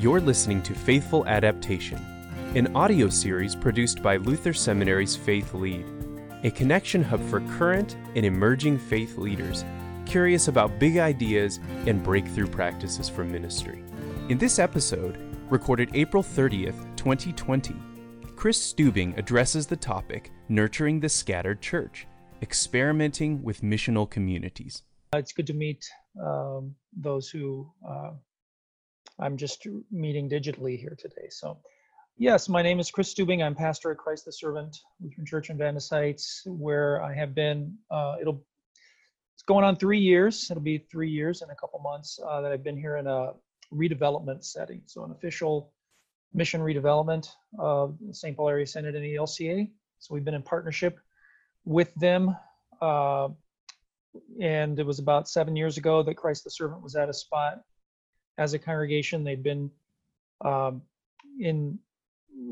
You're listening to Faithful Adaptation, an audio series produced by Luther Seminary's Faith Lead, a connection hub for current and emerging faith leaders curious about big ideas and breakthrough practices for ministry. In this episode, recorded April 30th, 2020, Chris Stubing addresses the topic Nurturing the Scattered Church, experimenting with missional communities. It's good to meet um, those who uh, I'm just meeting digitally here today. So, yes, my name is Chris Stubing. I'm pastor at Christ the Servant Lutheran Church in Vadnais Heights, where I have been. Uh, it'll it's going on three years. It'll be three years in a couple months uh, that I've been here in a redevelopment setting. So, an official mission redevelopment of St. Paul Area Synod and ELCA. So, we've been in partnership with them. Uh, and it was about seven years ago that Christ the Servant was at a spot as a congregation. They'd been um, in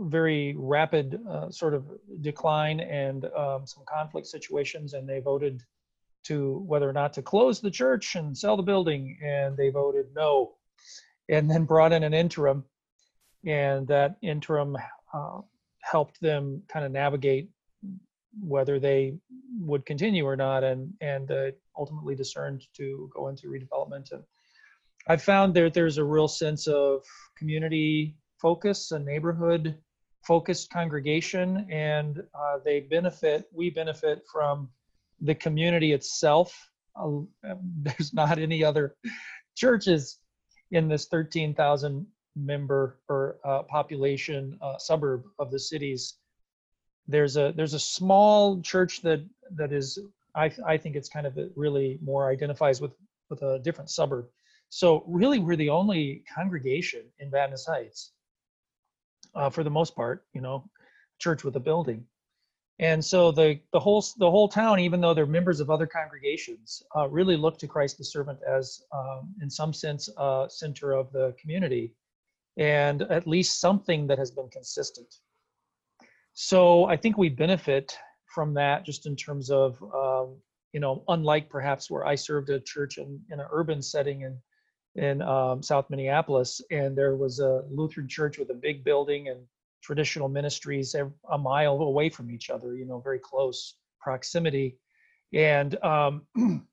very rapid uh, sort of decline and um, some conflict situations, and they voted to whether or not to close the church and sell the building, and they voted no, and then brought in an interim, and that interim uh, helped them kind of navigate whether they would continue or not, and and uh, ultimately discerned to go into redevelopment. And I found that there's a real sense of community focus, a neighborhood focused congregation, and uh, they benefit. We benefit from the community itself. Uh, there's not any other churches in this 13,000 member or uh, population uh, suburb of the cities there's a there's a small church that that is I I think it's kind of really more identifies with with a different suburb. So really, we're the only congregation in Vadnais Heights, uh, for the most part. You know, church with a building, and so the the whole the whole town, even though they're members of other congregations, uh, really look to Christ the Servant as, um, in some sense, a center of the community, and at least something that has been consistent. So I think we benefit from that just in terms of, um, you know, unlike perhaps where I served a church in, in an urban setting in, in um, South Minneapolis, and there was a Lutheran church with a big building and traditional ministries a mile away from each other, you know, very close proximity. And um,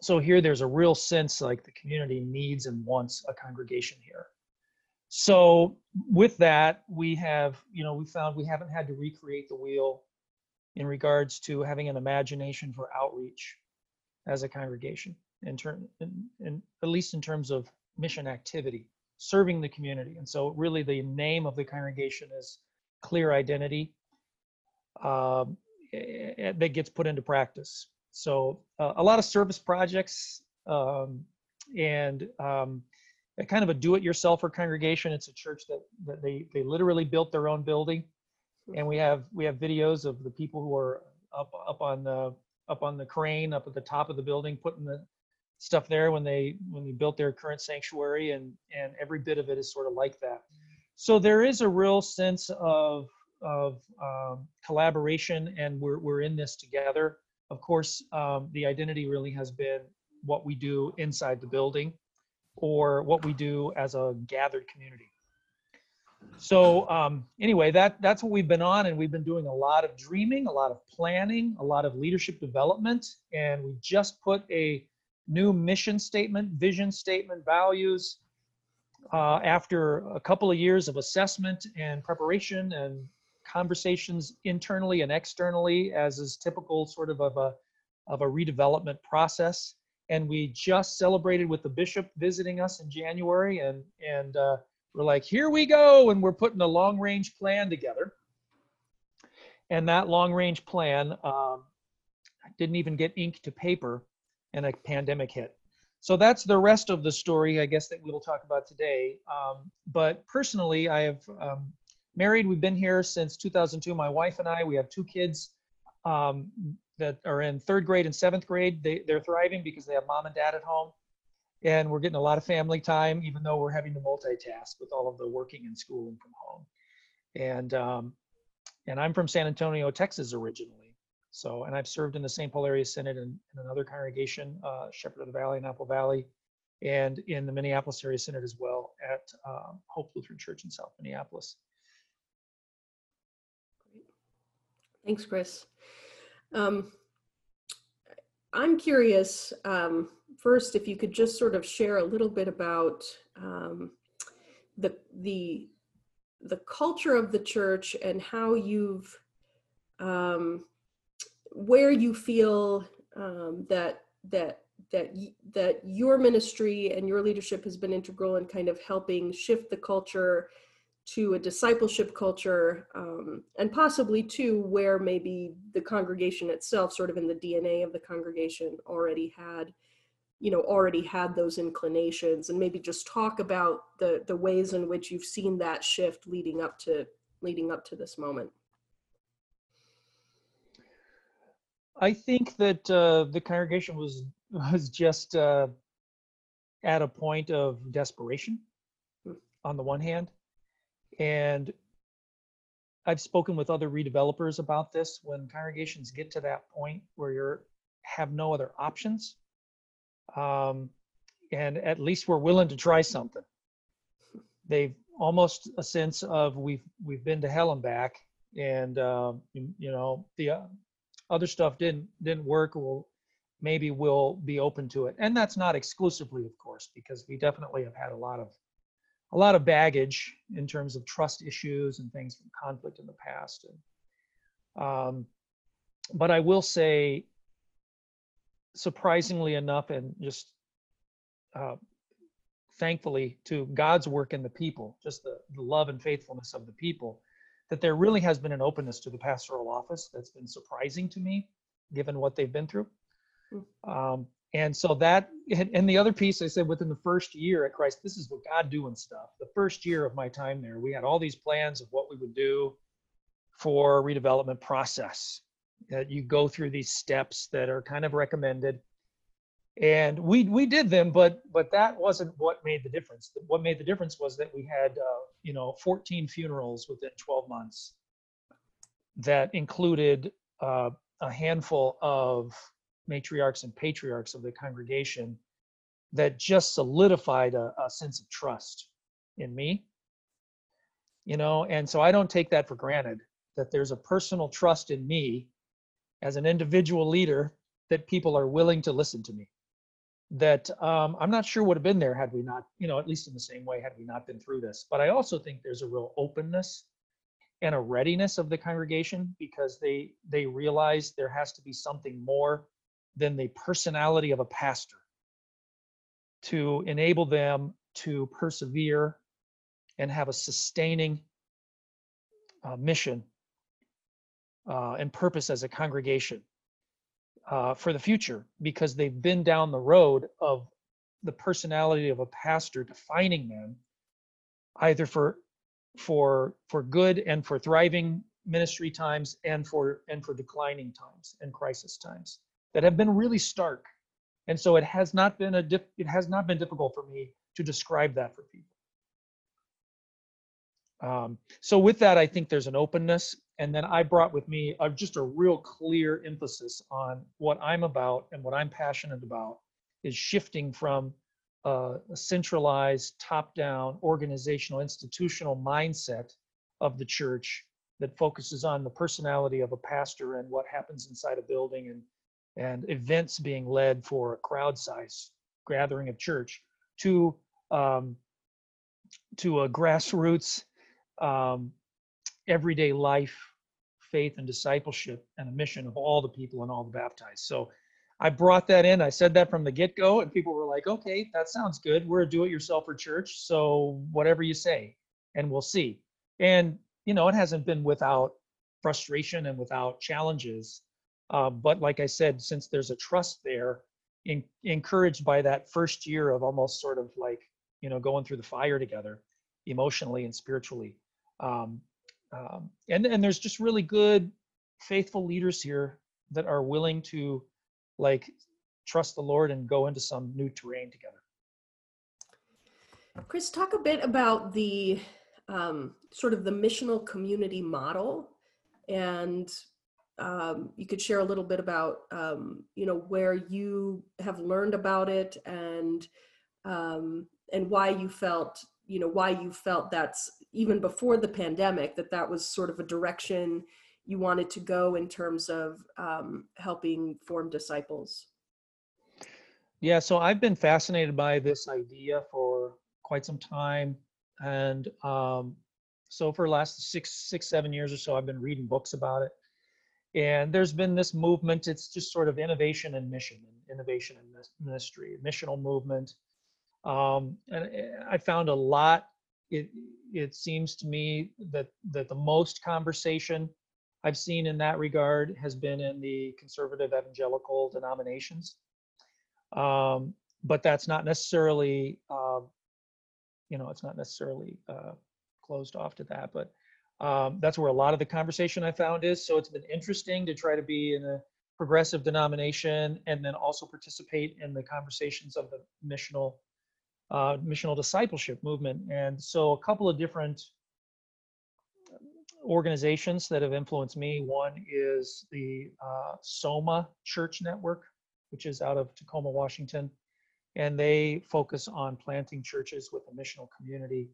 so here there's a real sense like the community needs and wants a congregation here. So with that, we have, you know, we found we haven't had to recreate the wheel in regards to having an imagination for outreach as a congregation in turn in, in, at least in terms of mission activity serving the community. And so really the name of the congregation is clear identity um, that gets put into practice. So uh, a lot of service projects um, and um, kind of a do-it-yourselfer congregation. It's a church that, that they they literally built their own building, and we have we have videos of the people who are up up on the up on the crane up at the top of the building putting the stuff there when they when they built their current sanctuary and and every bit of it is sort of like that so there is a real sense of of um, collaboration and we're, we're in this together of course um, the identity really has been what we do inside the building or what we do as a gathered community. So um, anyway, that that's what we've been on, and we've been doing a lot of dreaming, a lot of planning, a lot of leadership development, and we just put a new mission statement, vision statement, values uh, after a couple of years of assessment and preparation and conversations internally and externally, as is typical sort of of a of a redevelopment process and we just celebrated with the bishop visiting us in January, and and uh, we're like, here we go, and we're putting a long range plan together. And that long range plan um, didn't even get ink to paper, and a pandemic hit. So that's the rest of the story, I guess, that we'll talk about today. Um, but personally, I have um, married. We've been here since 2002. My wife and I. We have two kids. Um, that are in third grade and seventh grade, they, they're thriving because they have mom and dad at home. And we're getting a lot of family time, even though we're having to multitask with all of the working and schooling from home. And um, and I'm from San Antonio, Texas originally. So, and I've served in the St. Paul Area Synod and in another congregation, uh, Shepherd of the Valley and Apple Valley. and in the Minneapolis Area Synod as well at um, Hope Lutheran Church in South Minneapolis. Great. Thanks, Chris. Um, I'm curious, um, first, if you could just sort of share a little bit about um, the the the culture of the church and how you've um, where you feel um, that that that that your ministry and your leadership has been integral in kind of helping shift the culture to a discipleship culture um, and possibly to where maybe the congregation itself sort of in the dna of the congregation already had you know already had those inclinations and maybe just talk about the the ways in which you've seen that shift leading up to leading up to this moment i think that uh, the congregation was was just uh, at a point of desperation on the one hand and I've spoken with other redevelopers about this. When congregations get to that point where you have no other options, um, and at least we're willing to try something. They've almost a sense of we've we've been to hell and back, and uh, you, you, know the uh, other stuff didn't didn't work. Maybe we'll be open to it, and that's not exclusively, of course, because we definitely have had a lot of a lot of baggage in terms of trust issues and things from conflict in the past. And, um, but I will say, surprisingly enough, and just uh, thankfully to God's work in the people, just the, the love and faithfulness of the people, that there really has been an openness to the pastoral office that's been surprising to me, given what they've been through. Hmm. Um, and so that, and the other piece I said within the first year at Christ, this is what God doing stuff. The first year of my time there, we had all these plans of what we would do for redevelopment process. That you go through these steps that are kind of recommended, and we we did them, but but that wasn't what made the difference. What made the difference was that we had uh, you know 14 funerals within 12 months that included uh, a handful of matriarchs and patriarchs of the congregation that just solidified a, a sense of trust in me. You know and so i don't take that for granted that there's a personal trust in me as an individual leader that people are willing to listen to me that um, i'm not sure would have been there had we not you know at least in the same way had we not been through this. But i also think there's a real openness and a readiness of the congregation because they they realize there has to be something more than the personality of a pastor to enable them to persevere and have a sustaining uh, mission uh, and purpose as a congregation uh, for the future because they've been down the road of the personality of a pastor defining them either for for for good and for thriving ministry times and for and for declining times and crisis times that have been really stark. And so it has not been a dif- it has not been difficult for me to describe that for people. Um, so with that, I think there's an openness, and then I brought with me uh, just a real clear emphasis on what I'm about and what I'm passionate about is shifting from uh, a centralized, top-down, organizational, institutional mindset of the church that focuses on the personality of a pastor and what happens inside a building and and events being led for a crowd size gathering of church to um, to a grassroots um, everyday life faith and discipleship and a mission of all the people and all the baptized. So i brought that in. I said that from the get-go and people were like okay that sounds good. We're a do-it-yourselfer church so whatever you say and we'll see. And you know it hasn't been without frustration and without challenges uh, but like I said, since there's a trust there, in, encouraged by that first year of almost sort of like, you know, going through the fire together emotionally and spiritually. Um, um, and, and there's just really good, faithful leaders here that are willing to like trust the Lord and go into some new terrain together. Chris, talk a bit about the um, sort of the missional community model and um, you could share a little bit about um, you know where you have learned about it and um, and why you felt you know why you felt that's even before the pandemic that that was sort of a direction you wanted to go in terms of um, helping form disciples? Yeah so i've been fascinated by this idea for quite some time and um, so for the last six six seven years or so i've been reading books about it. And there's been this movement it's just sort of innovation and mission and innovation and ministry missional movement. Um, and eh, i found a lot it it seems to me that that the most conversation i've seen in that regard has been in the conservative evangelical denominations. Um, but that's not necessarily uh, you know it's not necessarily uh, closed off to that but um, that's where a lot of the conversation i found is. So it's been interesting to try to be in a progressive denomination and then also participate in the conversations of the missional uh, missional discipleship movement. And so a couple of different organizations that have influenced me. One is the uh, Soma Church Network, which is out of Tacoma, Washington. And they focus on planting churches with a missional community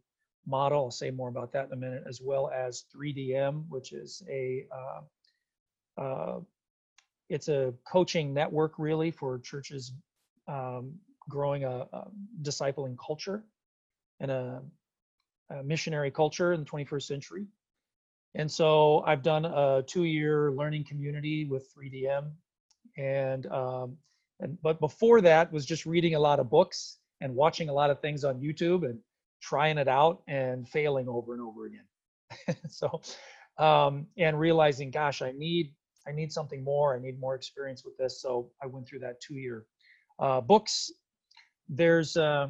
model. I'll say more about that in a minute, as well as 3DM, which is a uh, uh, it's a coaching network really for churches um, growing a, a discipling culture and a, a, missionary culture in the 21st century. And so I've done a two-year learning community with 3DM, and um, and but before that was just reading a lot of books and watching a lot of things on YouTube and trying it out and failing over and over again. so um, and realizing, gosh, I need I need something more. I need more experience with this. So I went through that two-year uh, books there's uh,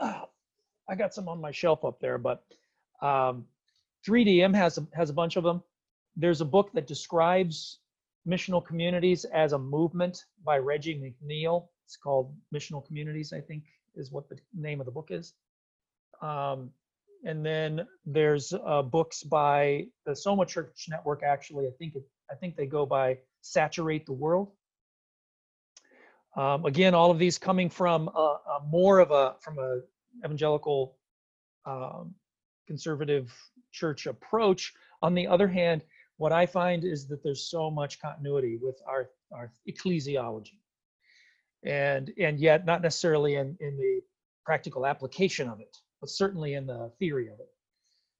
oh, I got some on my shelf up there, but um, 3DM has a, has a bunch of them. There's a book that describes missional communities as a movement by Reggie McNeal. It's called Missional Communities, I think is what the name of the book is. Um, and then there's uh, books by the Soma Church Network. Actually, I think it, I think they go by Saturate the World. Um, again, all of these coming from a, a more of a from a evangelical um, conservative church approach. On the other hand, what I find is that there's so much continuity with our our ecclesiology, and and yet not necessarily in in the practical application of it, but certainly in the theory of it.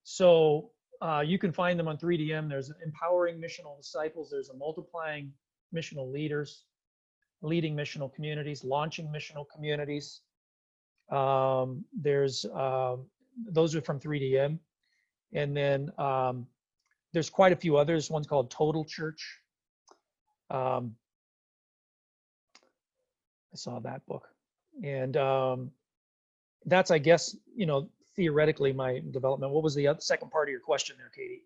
So uh, you can find them on 3DM. There's empowering missional disciples. There's a multiplying missional leaders leading missional communities, launching missional communities. Um, there's uh, those are from 3DM, and then um, there's quite a few others. One's called Total Church. Um, I saw that book, and um, that's, I guess, you know, theoretically my development. What was the other, second part of your question there, Katie?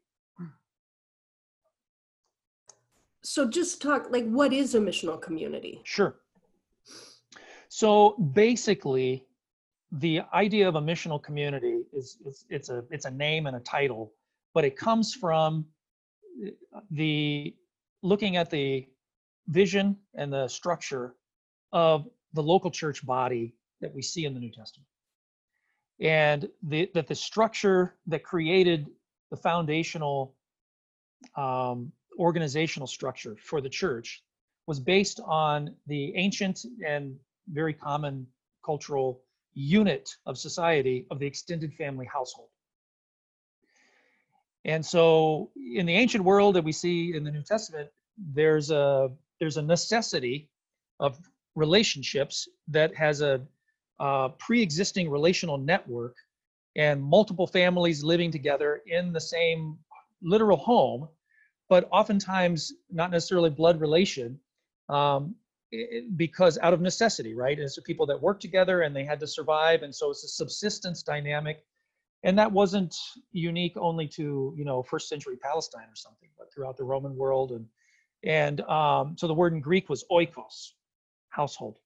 So just talk like what is a missional community Sure. So basically, the idea of a missional community is, it's a it's a name and a title, but it comes from the looking at the vision and the structure of the local church body that we see in the New Testament. And the, that the structure that created the foundational um, organizational structure for the church was based on the ancient and very common cultural unit of society of the extended family household. And so in the ancient world that we see in the New Testament, there's a there's a necessity of relationships that has a, a pre-existing relational network and multiple families living together in the same literal home but oftentimes not necessarily blood relation um, because out of necessity, right? It's people that work together and they had to survive, and so it's a subsistence dynamic, and that wasn't unique only to you know first century Palestine or something, but throughout the Roman world, and and um, so the word in Greek was oikos, household,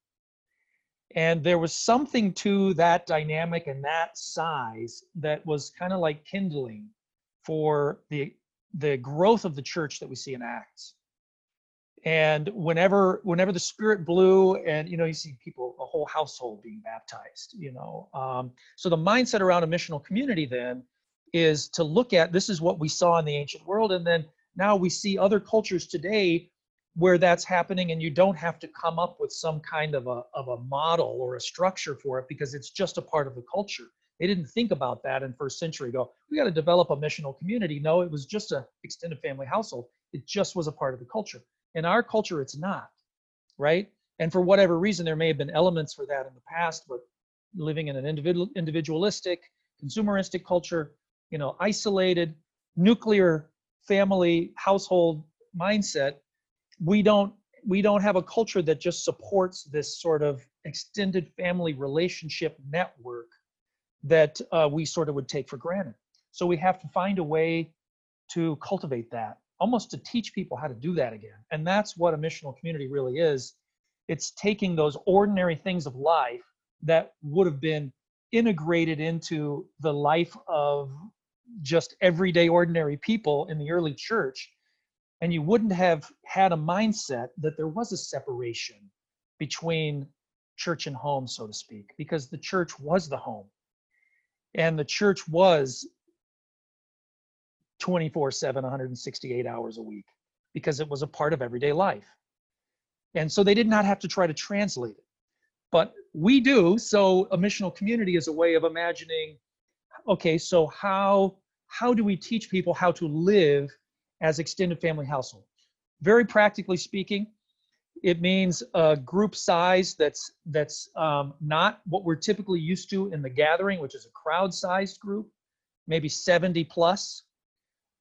and there was something to that dynamic and that size that was kind of like kindling for the the growth of the church that we see in Acts. and whenever whenever the spirit blew and you know you see people a whole household being baptized you know um, so the mindset around a missional community then is to look at this is what we saw in the ancient world and then now we see other cultures today where that's happening and you don't have to come up with some kind of a, of a model or a structure for it because it's just a part of the culture they didn't think about that in first century. Go we got to develop a missional community. No it was just a extended family household. It just was a part of the culture. In our culture, it's not, right? And for whatever reason, there may have been elements for that in the past, but living in an individual, individualistic, consumeristic culture, you know, isolated, nuclear family household mindset, we don't we don't have a culture that just supports this sort of extended family relationship network that uh, we sort of would take for granted. So we have to find a way to cultivate that almost to teach people how to do that again. And that's what a missional community really is. It's taking those ordinary things of life that would have been integrated into the life of just everyday ordinary people in the early church and you wouldn't have had a mindset that there was a separation between church and home so to speak because the church was the home and the church was 24 7, 168 hours a week because it was a part of everyday life. And so they did not have to try to translate it. But we do. So a missional community is a way of imagining okay, so how how do we teach people how to live as extended family household? Very practically speaking, it means a group size that's that's um, not what we're typically used to in the gathering, which is a crowd-sized group, maybe 70 plus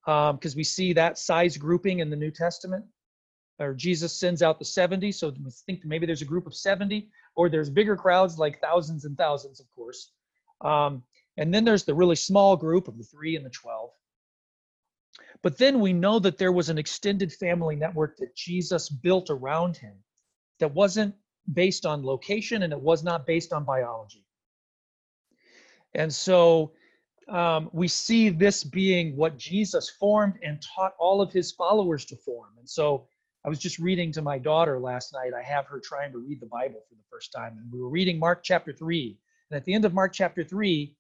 because um, we see that size grouping in the New Testament. Or Jesus sends out the 70, so we think maybe there's a group of 70, or there's bigger crowds like thousands and thousands, of course. Um, and then there's the really small group of the three and the 12. But then we know that there was an extended family network that Jesus built around him that wasn't based on location and it was not based on biology. And so um, we see this being what Jesus formed and taught all of his followers to form. And so I was just reading to my daughter last night. I have her trying to read the Bible for the first time, and we were reading Mark chapter 3. And at the end of Mark chapter 3,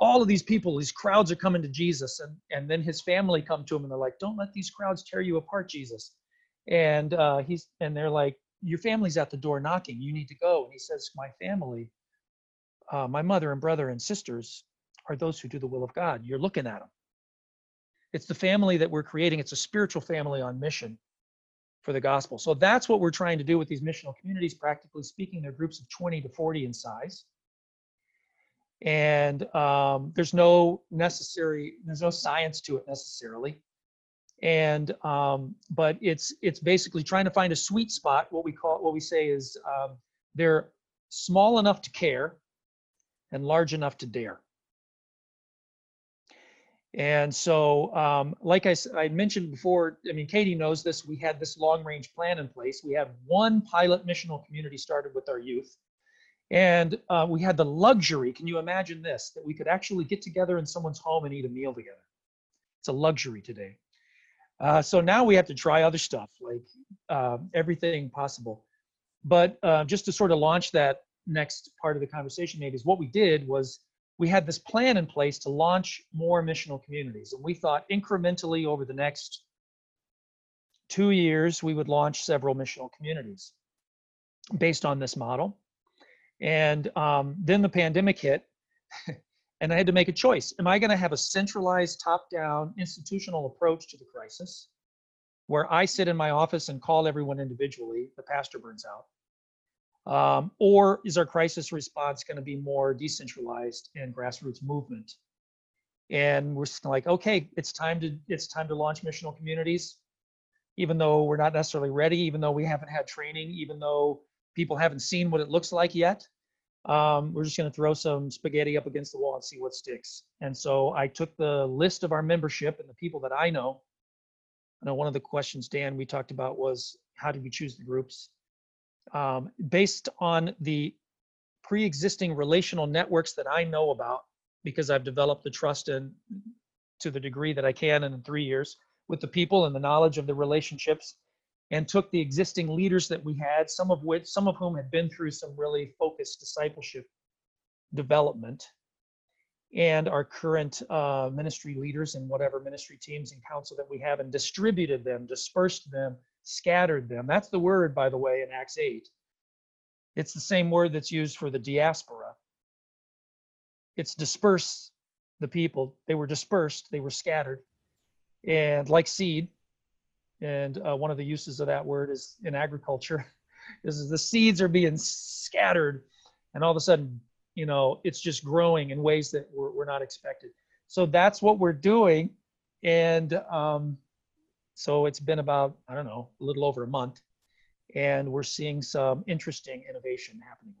all of these people, these crowds are coming to Jesus, and, and then his family come to him and they're like, Don't let these crowds tear you apart, Jesus. And uh, he's and they're like, Your family's at the door knocking. You need to go. And he says, My family, uh, my mother and brother and sisters are those who do the will of God. You're looking at them. It's the family that we're creating. It's a spiritual family on mission for the gospel. So that's what we're trying to do with these missional communities. Practically speaking, they're groups of 20 to 40 in size. And um, there's no necessary, there's no science to it necessarily. And um, but it's it's basically trying to find a sweet spot. What we call what we say is um, they're small enough to care and large enough to dare. And so, um, like I, I mentioned before, I mean, Katie knows this, we had this long range plan in place. We had one pilot missional community started with our youth. And uh, we had the luxury, can you imagine this, that we could actually get together in someone's home and eat a meal together. It's a luxury today. Uh, so now we have to try other stuff, like uh, everything possible. But uh, just to sort of launch that next part of the conversation, maybe, is what we did was we had this plan in place to launch more missional communities. And we thought incrementally over the next two years, we would launch several missional communities based on this model. And um, then the pandemic hit, and I had to make a choice. Am I going to have a centralized, top down, institutional approach to the crisis where I sit in my office and call everyone individually? The pastor burns out. Um, or is our crisis response going to be more decentralized and grassroots movement? And we're like, okay, it's time to it's time to launch missional communities, even though we're not necessarily ready, even though we haven't had training, even though people haven't seen what it looks like yet. Um, we're just going to throw some spaghetti up against the wall and see what sticks. And so I took the list of our membership and the people that I know. I know one of the questions, Dan, we talked about was how did we choose the groups? um, based on the pre-existing relational networks that I know about because I've developed the trust in to the degree that I can in three years with the people and the knowledge of the relationships and took the existing leaders that we had, some of which, some of whom had been through some really focused discipleship development, and our current uh, ministry leaders and whatever ministry teams and council that we have, and distributed them, dispersed them, scattered them. That's the word, by the way, in Acts 8. It's the same word that's used for the diaspora. It's disperse the people. They were dispersed, they were scattered. And like seed, and uh, one of the uses of that word is in agriculture, is the seeds are being scattered, and all of a sudden, you know, it's just growing in ways that were, were not expected. So that's what we're doing. And um, so it's been about, I don't know, a little over a month. And we're seeing some interesting innovation happening.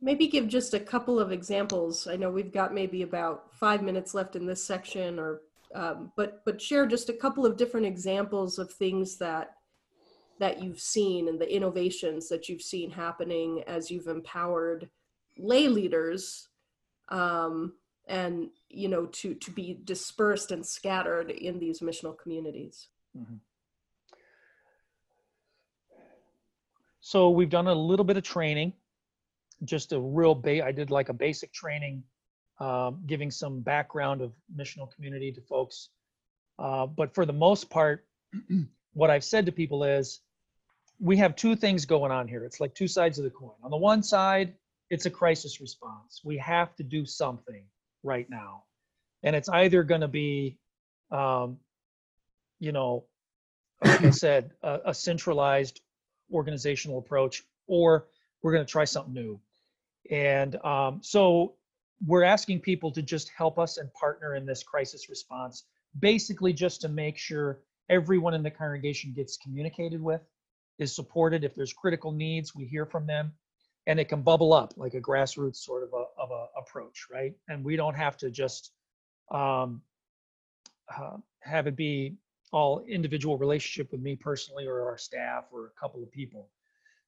Maybe give just a couple of examples. I know we've got maybe about five minutes left in this section, or um, but but share just a couple of different examples of things that that you've seen and the innovations that you've seen happening as you've empowered lay leaders um, and you know to to be dispersed and scattered in these missional communities Mhm. So we've done a little bit of training, just a real ba, I did like a basic training, um, giving some background of missional community to folks. Uh, but for the most part, what I've said to people is, we have two things going on here. It's like two sides of the coin. On the one side, it's a crisis response. We have to do something right now. And it's either going to be, um, you know, like I said, a, a centralized organizational approach, or we're going to try something new. And um, so we're asking people to just help us and partner in this crisis response, basically just to make sure everyone in the congregation gets communicated with, is supported. If there's critical needs, we hear from them, and it can bubble up like a grassroots sort of a, of a approach, right? And we don't have to just um, uh, have it be all individual relationship with me personally or our staff or a couple of people.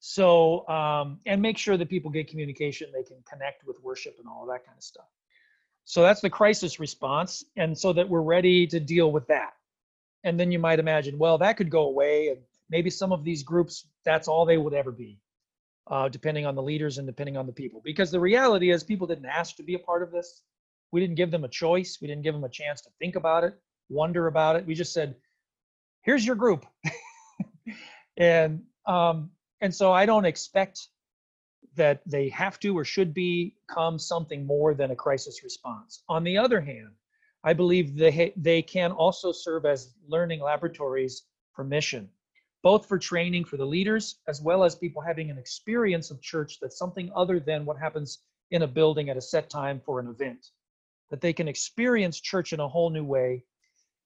So, um, and make sure that people get communication, they can connect with worship and all of that kind of stuff. So that's the crisis response. And so that we're ready to deal with that. And then you might imagine, well, that could go away. And maybe some of these groups, that's all they would ever be, uh, depending on the leaders and depending on the people. Because the reality is, people didn't ask to be a part of this. We didn't give them a choice. We didn't give them a chance to think about it, wonder about it. We just said, here's your group and um, and so i don't expect that they have to or should become something more than a crisis response. On the other hand i believe they they can also serve as learning laboratories for mission both for training for the leaders as well as people having an experience of church that's something other than what happens in a building at a set time for an event that they can experience church in a whole new way.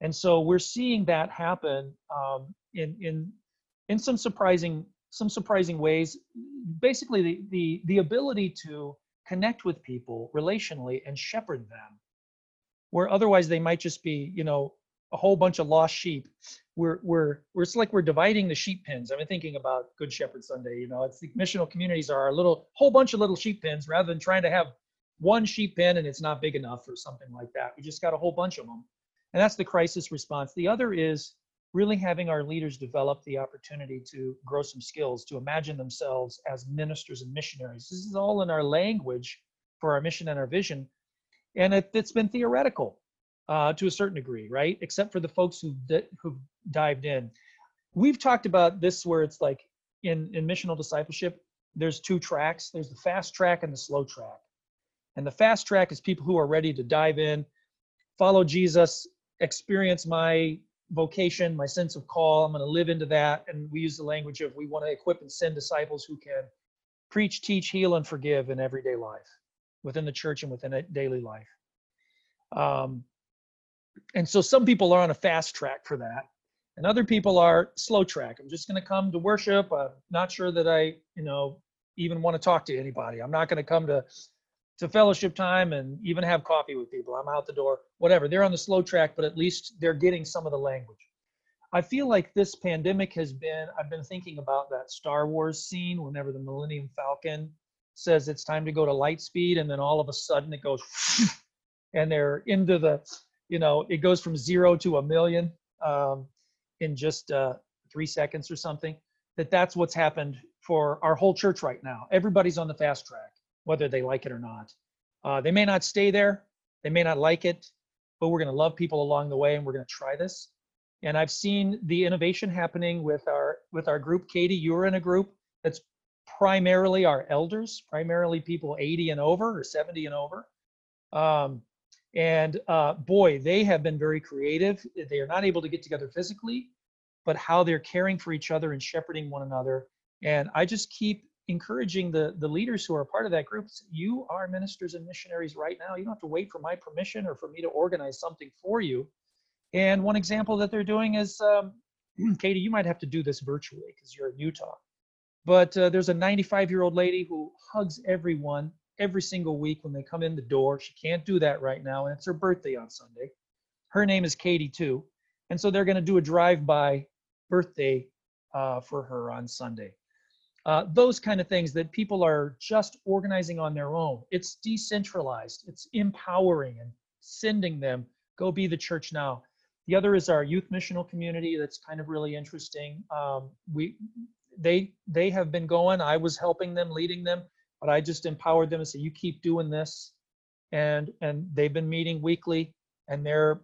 And so we're seeing that happen um, in in in some surprising some surprising ways. Basically, the the the ability to connect with people relationally and shepherd them, where otherwise they might just be you know a whole bunch of lost sheep. We're we're we're it's like we're dividing the sheep pens. I've been thinking about Good Shepherd Sunday. You know, it's the missional communities are a little whole bunch of little sheep pens rather than trying to have one sheep pen and it's not big enough or something like that. We just got a whole bunch of them and that's the crisis response. The other is really having our leaders develop the opportunity to grow some skills, to imagine themselves as ministers and missionaries. This is all in our language for our mission and our vision. And it, has been theoretical uh, to a certain degree, right? Except for the folks who who've dived in. We've talked about this where it's like in, in missional discipleship, there's two tracks. There's the fast track and the slow track. And the fast track is people who are ready to dive in, follow Jesus, experience my vocation, my sense of call. I'm going to live into that. And we use the language of we want to equip and send disciples who can preach, teach, heal, and forgive in everyday life, within the church and within a daily life. Um, and so some people are on a fast track for that, and other people are slow track. I'm just going to come to worship. I'm not sure that I, you know, even want to talk to anybody. I'm not going to come to to fellowship time and even have coffee with people. I'm out the door, whatever. They're on the slow track, but at least they're getting some of the language. I feel like this pandemic has been, I've been thinking about that Star Wars scene whenever the Millennium Falcon says it's time to go to light speed, and then all of a sudden it goes and they're into the, you know, it goes from zero to a million um, in just uh, three seconds or something, that that's what's happened for our whole church right now. Everybody's on the fast track, whether they like it or not. Uh, they may not stay there, they may not like it, but we're going to love people along the way and we're going to try this. And I've seen the innovation happening with our with our group. Katie, you're in a group that's primarily our elders, primarily people 80 and over or 70 and over. Um, and uh, boy, they have been very creative. They are not able to get together physically, but how they're caring for each other and shepherding one another. And I just keep encouraging the, the leaders who are part of that group. You are ministers and missionaries right now. You don't have to wait for my permission or for me to organize something for you. And one example that they're doing is, um, Katie, you might have to do this virtually because you're in Utah. But uh, there's a 95 year old lady who hugs everyone every single week when they come in the door. She can't do that right now, and it's her birthday on Sunday. Her name is Katie, too. And so they're going to do a drive by birthday uh, for her on Sunday. Uh, those kind of things that people are just organizing on their own. It's decentralized, it's empowering and sending them, go be the church now. The other is our youth missional community. That's kind of really interesting. Um, we, they, they have been going. I was helping them, leading them but I just empowered them and said, you keep doing this. And, and they've been meeting weekly and they're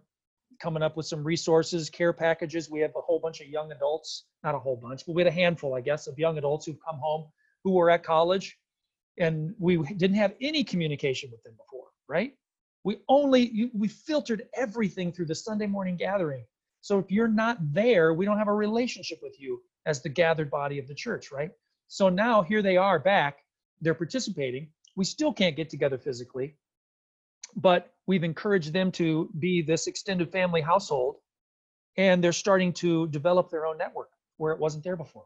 coming up with some resources, care packages. We have a whole bunch of young adults, not a whole bunch, but we had a handful, I guess, of young adults who've come home who were at college and we didn't have any communication with them before, right? We only, we filtered everything through the Sunday morning gathering. So if you're not there, we don't have a relationship with you as the gathered body of the church, right? So now here they are back they're participating. We still can't get together physically, but we've encouraged them to be this extended family household, and they're starting to develop their own network where it wasn't there before.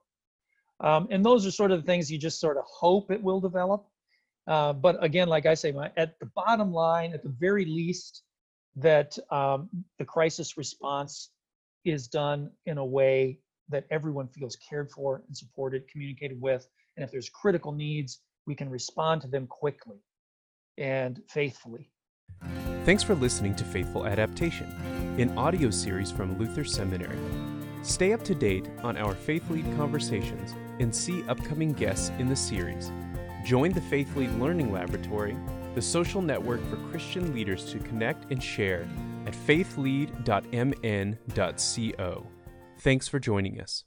Um, and those are sort of the things you just sort of hope it will develop. Uh, but again, like I say, my, at the bottom line, at the very least, that um, the crisis response is done in a way that everyone feels cared for and supported, communicated with, and if there's critical needs, we can respond to them quickly and faithfully. Thanks for listening to Faithful Adaptation, an audio series from Luther Seminary. Stay up to date on our Faith Lead conversations and see upcoming guests in the series. Join the Faith Lead Learning Laboratory, the social network for Christian leaders to connect and share at faithlead.mn.co. Thanks for joining us.